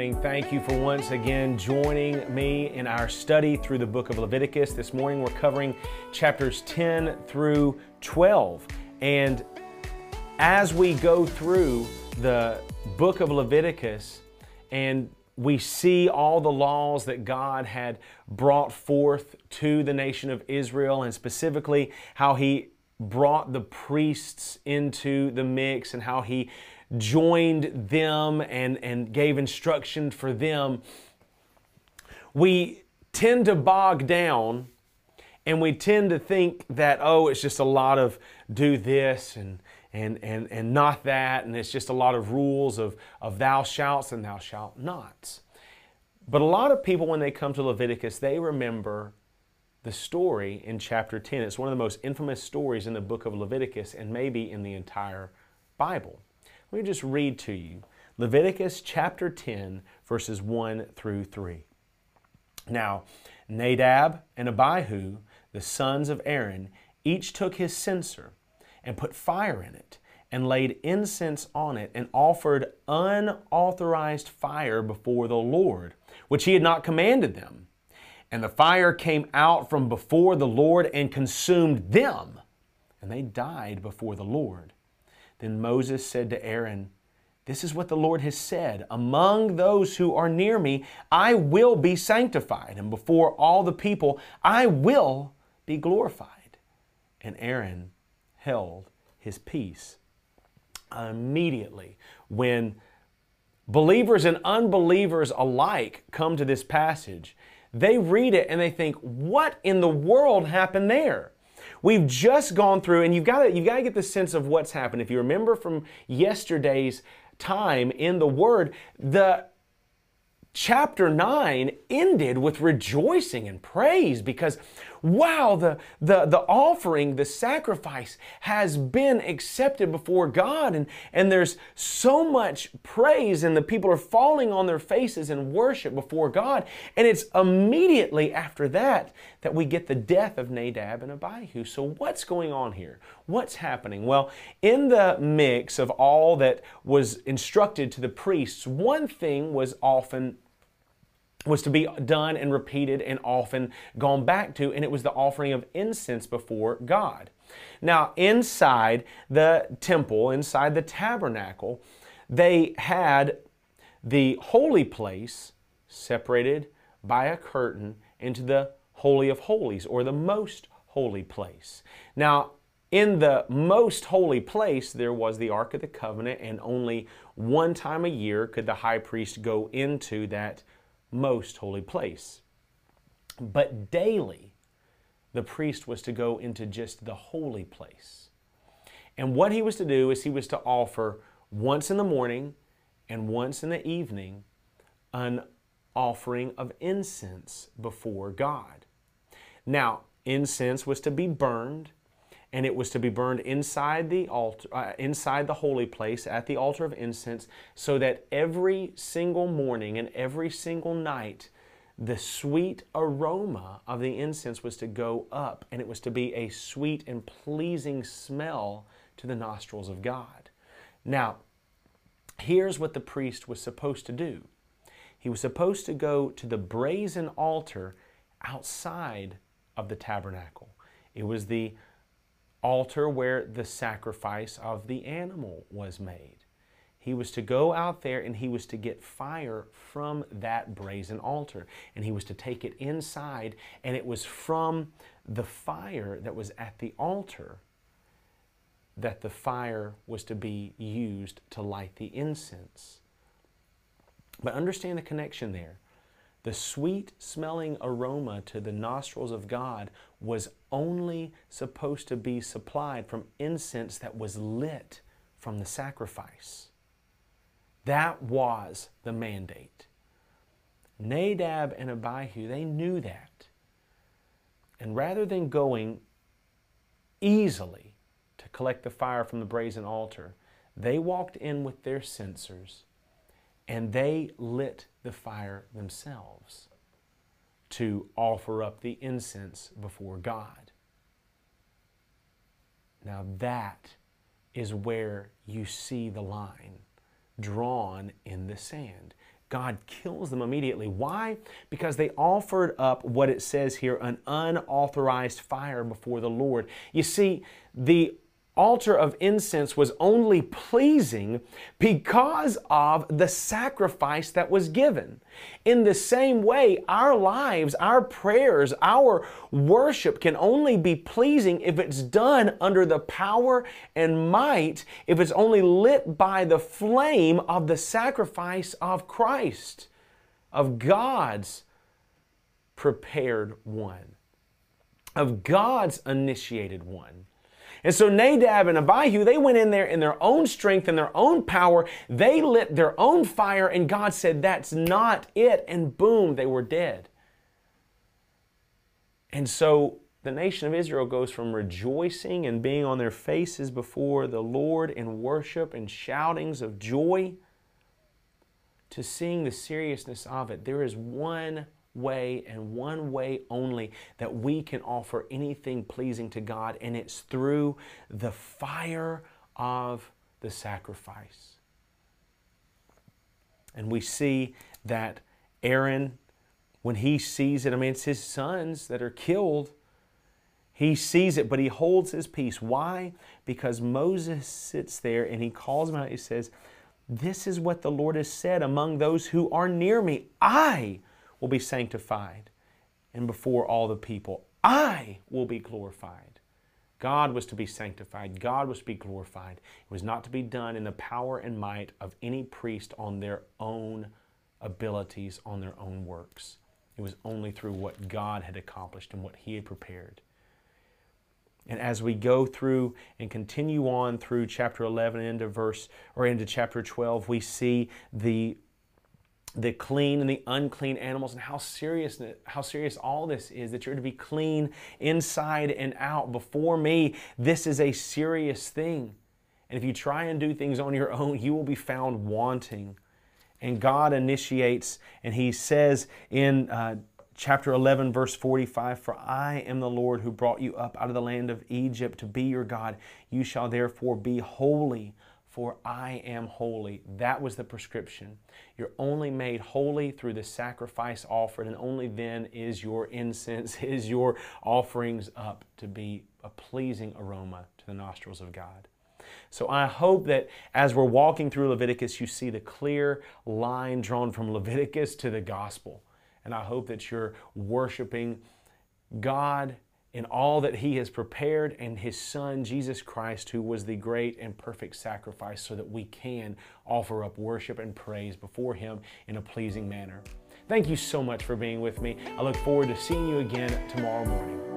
morning. Thank you for once again joining me in our study through the book of Leviticus. This morning we're covering chapters 10 through 12. And as we go through the book of Leviticus and we see all the laws that God had brought forth to the nation of Israel, and specifically how He brought the priests into the mix and how He joined them and, and gave instruction for them, we tend to bog down and we tend to think that, oh, it's just a lot of do this and and, and, and not that, and it's just a lot of rules of, of thou shalt and thou shalt not. But a lot of people, when they come to Leviticus, they remember the story in chapter 10. It's one of the most infamous stories in the book of Leviticus and maybe in the entire Bible. Let me just read to you Leviticus chapter 10, verses 1 through 3. Now, Nadab and Abihu, the sons of Aaron, each took his censer and put fire in it and laid incense on it and offered unauthorized fire before the Lord, which he had not commanded them. And the fire came out from before the Lord and consumed them, and they died before the Lord. Then Moses said to Aaron, This is what the Lord has said Among those who are near me, I will be sanctified, and before all the people, I will be glorified. And Aaron held his peace. Immediately, when believers and unbelievers alike come to this passage, they read it and they think, What in the world happened there? We've just gone through, and you've got to you've got to get the sense of what's happened. If you remember from yesterday's time in the Word, the chapter 9 ended with rejoicing and praise because wow the, the, the offering the sacrifice has been accepted before god and, and there's so much praise and the people are falling on their faces in worship before god. And it's immediately after that that we get the death of nadab and abihu. So what's going on here? What's happening? Well in the mix of all that was instructed to the priests one thing was often was to be done and repeated and often gone back to, and it was the offering of incense before God. Now, inside the temple, inside the tabernacle, they had the holy place separated by a curtain into the Holy of Holies or the most holy place. Now, in the most holy place, there was the Ark of the Covenant, and only one time a year could the high priest go into that most holy place. But daily, the priest was to go into just the holy place. And what he was to do is he was to offer once in the morning and once in the evening an offering of incense before God. Now, incense was to be burned and it was to be burned inside the altar uh, inside the holy place at the altar of incense so that every single morning and every single night the sweet aroma of the incense was to go up and it was to be a sweet and pleasing smell to the nostrils of God. Now here's what the priest was supposed to do. He was supposed to go to the brazen altar outside of the tabernacle. It was the altar where the sacrifice of the animal was made. He was to go out there and he was to get fire from that brazen altar. And he was to take it inside, and it was from the fire that was at the altar that the fire was to be used to light the incense. But understand the connection there. The sweet smelling aroma to the nostrils of God was only supposed to be supplied from incense that was lit from the sacrifice. That was the mandate. Nadab and Abihu, they knew that. And rather than going easily to collect the fire from the brazen altar, they walked in with their censers and they lit the fire themselves to offer up the incense before God. Now, that is where you see the line drawn in the sand. God kills them immediately. Why? Because they offered up what it says here an unauthorized fire before the Lord. You see, the altar of incense was only pleasing because of the sacrifice that was given. In the same way, our lives, our prayers, our worship can only be pleasing if it's done under the power and might, if it's only lit by the flame of the sacrifice of Christ, of God's prepared one, of God's initiated one. And so Nadab and Abihu, they went in there in their own strength and their own power. They lit their own fire, and God said, That's not it. And boom, they were dead. And so the nation of Israel goes from rejoicing and being on their faces before the Lord in worship and shoutings of joy to seeing the seriousness of it. There is one way and one way only that we can offer anything pleasing to God, and it's through the fire of the sacrifice. And we see that Aaron, when he sees it, I mean, it's his sons that are killed. He sees it, but he holds his peace. Why? Because Moses sits there and he calls him out. He says, This is what the Lord has said among those who are near me. I will be sanctified, and before all the people, I will be glorified. God was to be sanctified. God was to be glorified. It was not to be done in the power and might of any priest on their own abilities, on their own works. It was only through what God had accomplished and what He had prepared. And as we go through and continue on through chapter 11 into verse or into chapter 12, we see the the clean and the unclean animals and how serious how serious all this is that you're to be clean inside and out. Before me this is a serious thing. And if you try and do things on your own you will be found wanting. And god initiates and he says in uh, chapter 11 verse 45 for i am the lord who brought you up out of the land of egypt to be your god. You shall therefore be holy for I am holy. That was the prescription. You're only made holy through the sacrifice offered, and only then is your incense, is your offerings up to be a pleasing aroma to the nostrils of God. So I hope that as we're walking through Leviticus, you see the clear line drawn from Leviticus to the gospel. And I hope that you're worshiping God in all that He has prepared and His Son, Jesus Christ, who was the great and perfect sacrifice, so that we can offer up worship and praise before Him in a pleasing manner. Thank you so much for being with me. I look forward to seeing you again tomorrow morning.